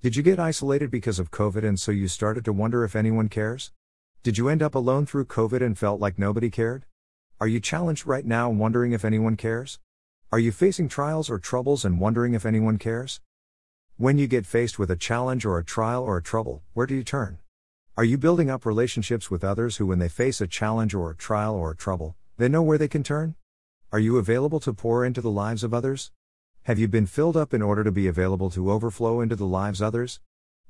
Did you get isolated because of COVID and so you started to wonder if anyone cares? Did you end up alone through COVID and felt like nobody cared? Are you challenged right now wondering if anyone cares? Are you facing trials or troubles and wondering if anyone cares? When you get faced with a challenge or a trial or a trouble, where do you turn? Are you building up relationships with others who, when they face a challenge or a trial or a trouble, they know where they can turn? Are you available to pour into the lives of others? Have you been filled up in order to be available to overflow into the lives others?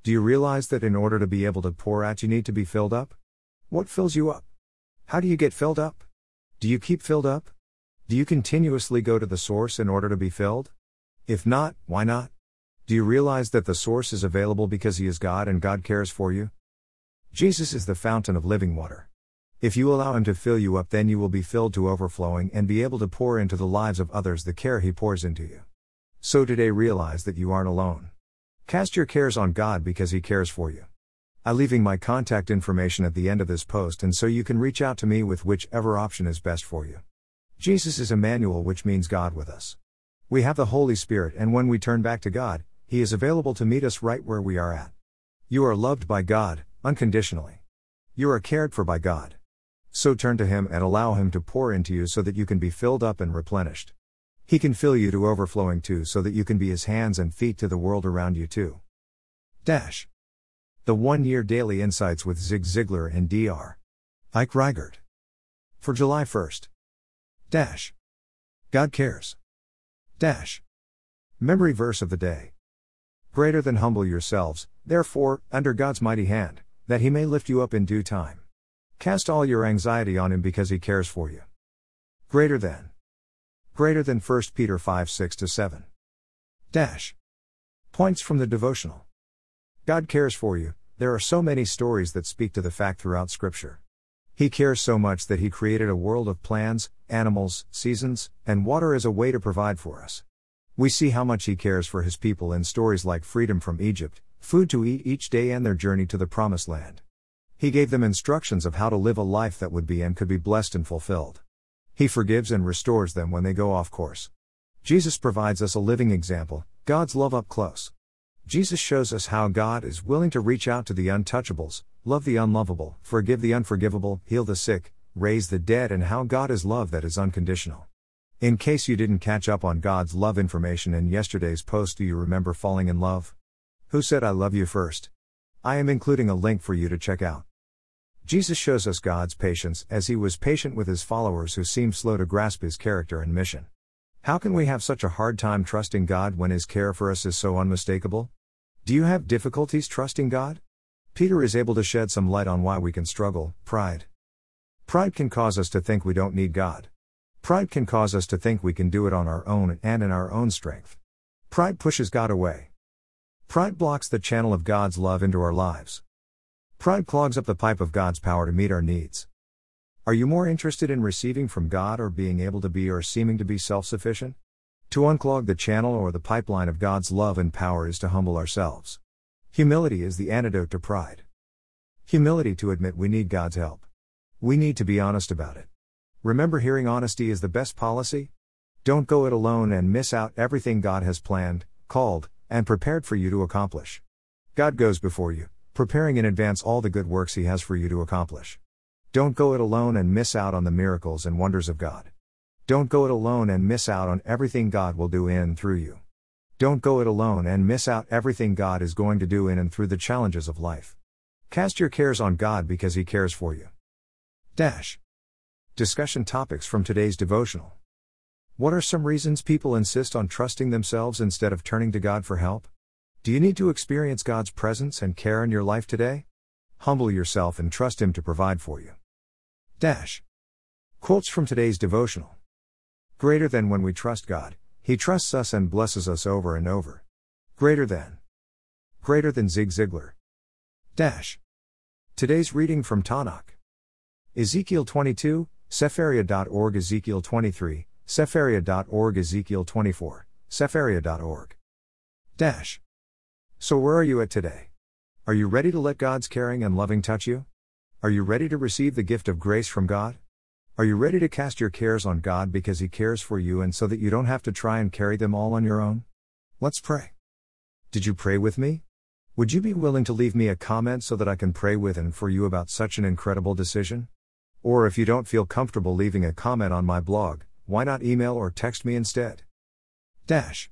Do you realize that in order to be able to pour out, you need to be filled up? What fills you up? How do you get filled up? Do you keep filled up? Do you continuously go to the source in order to be filled? If not, why not? Do you realize that the source is available because He is God and God cares for you? Jesus is the fountain of living water. If you allow Him to fill you up, then you will be filled to overflowing and be able to pour into the lives of others the care He pours into you. So today realize that you aren't alone. Cast your cares on God because He cares for you. I'm leaving my contact information at the end of this post and so you can reach out to me with whichever option is best for you. Jesus is Emmanuel which means God with us. We have the Holy Spirit and when we turn back to God, He is available to meet us right where we are at. You are loved by God, unconditionally. You are cared for by God. So turn to Him and allow Him to pour into you so that you can be filled up and replenished. He can fill you to overflowing too so that you can be His hands and feet to the world around you too. Dash. The One Year Daily Insights with Zig Ziglar and Dr. Ike Reighard. For July 1st. Dash. God cares. Dash. Memory verse of the day. Greater than humble yourselves, therefore, under God's mighty hand, that he may lift you up in due time. Cast all your anxiety on him because he cares for you. Greater than. Greater than 1 Peter 5 6 7. Dash. Points from the devotional. God cares for you, there are so many stories that speak to the fact throughout Scripture. He cares so much that He created a world of plants, animals, seasons, and water as a way to provide for us. We see how much He cares for His people in stories like freedom from Egypt, food to eat each day, and their journey to the Promised Land. He gave them instructions of how to live a life that would be and could be blessed and fulfilled. He forgives and restores them when they go off course. Jesus provides us a living example, God's love up close. Jesus shows us how God is willing to reach out to the untouchables, love the unlovable, forgive the unforgivable, heal the sick, raise the dead, and how God is love that is unconditional. In case you didn't catch up on God's love information in yesterday's post, do you remember falling in love? Who said I love you first? I am including a link for you to check out. Jesus shows us God's patience as he was patient with his followers who seemed slow to grasp his character and mission. How can we have such a hard time trusting God when his care for us is so unmistakable? Do you have difficulties trusting God? Peter is able to shed some light on why we can struggle pride. Pride can cause us to think we don't need God. Pride can cause us to think we can do it on our own and in our own strength. Pride pushes God away. Pride blocks the channel of God's love into our lives. Pride clogs up the pipe of God's power to meet our needs. Are you more interested in receiving from God or being able to be or seeming to be self sufficient? To unclog the channel or the pipeline of God's love and power is to humble ourselves. Humility is the antidote to pride. Humility to admit we need God's help. We need to be honest about it. Remember, hearing honesty is the best policy? Don't go it alone and miss out everything God has planned, called, and prepared for you to accomplish. God goes before you, preparing in advance all the good works He has for you to accomplish. Don't go it alone and miss out on the miracles and wonders of God. Don't go it alone and miss out on everything God will do in and through you. Don't go it alone and miss out everything God is going to do in and through the challenges of life. Cast your cares on God because He cares for you. Dash. Discussion topics from today's devotional. What are some reasons people insist on trusting themselves instead of turning to God for help? Do you need to experience God's presence and care in your life today? Humble yourself and trust Him to provide for you. Dash. Quotes from today's devotional. Greater than when we trust God, He trusts us and blesses us over and over. Greater than. Greater than Zig Ziglar. Dash. Today's reading from Tanakh. Ezekiel 22, Sefaria.org, Ezekiel 23, Sefaria.org, Ezekiel 24, Sefaria.org. Dash. So where are you at today? Are you ready to let God's caring and loving touch you? Are you ready to receive the gift of grace from God? Are you ready to cast your cares on God because He cares for you and so that you don't have to try and carry them all on your own? Let's pray. Did you pray with me? Would you be willing to leave me a comment so that I can pray with and for you about such an incredible decision? Or if you don't feel comfortable leaving a comment on my blog, why not email or text me instead? Dash.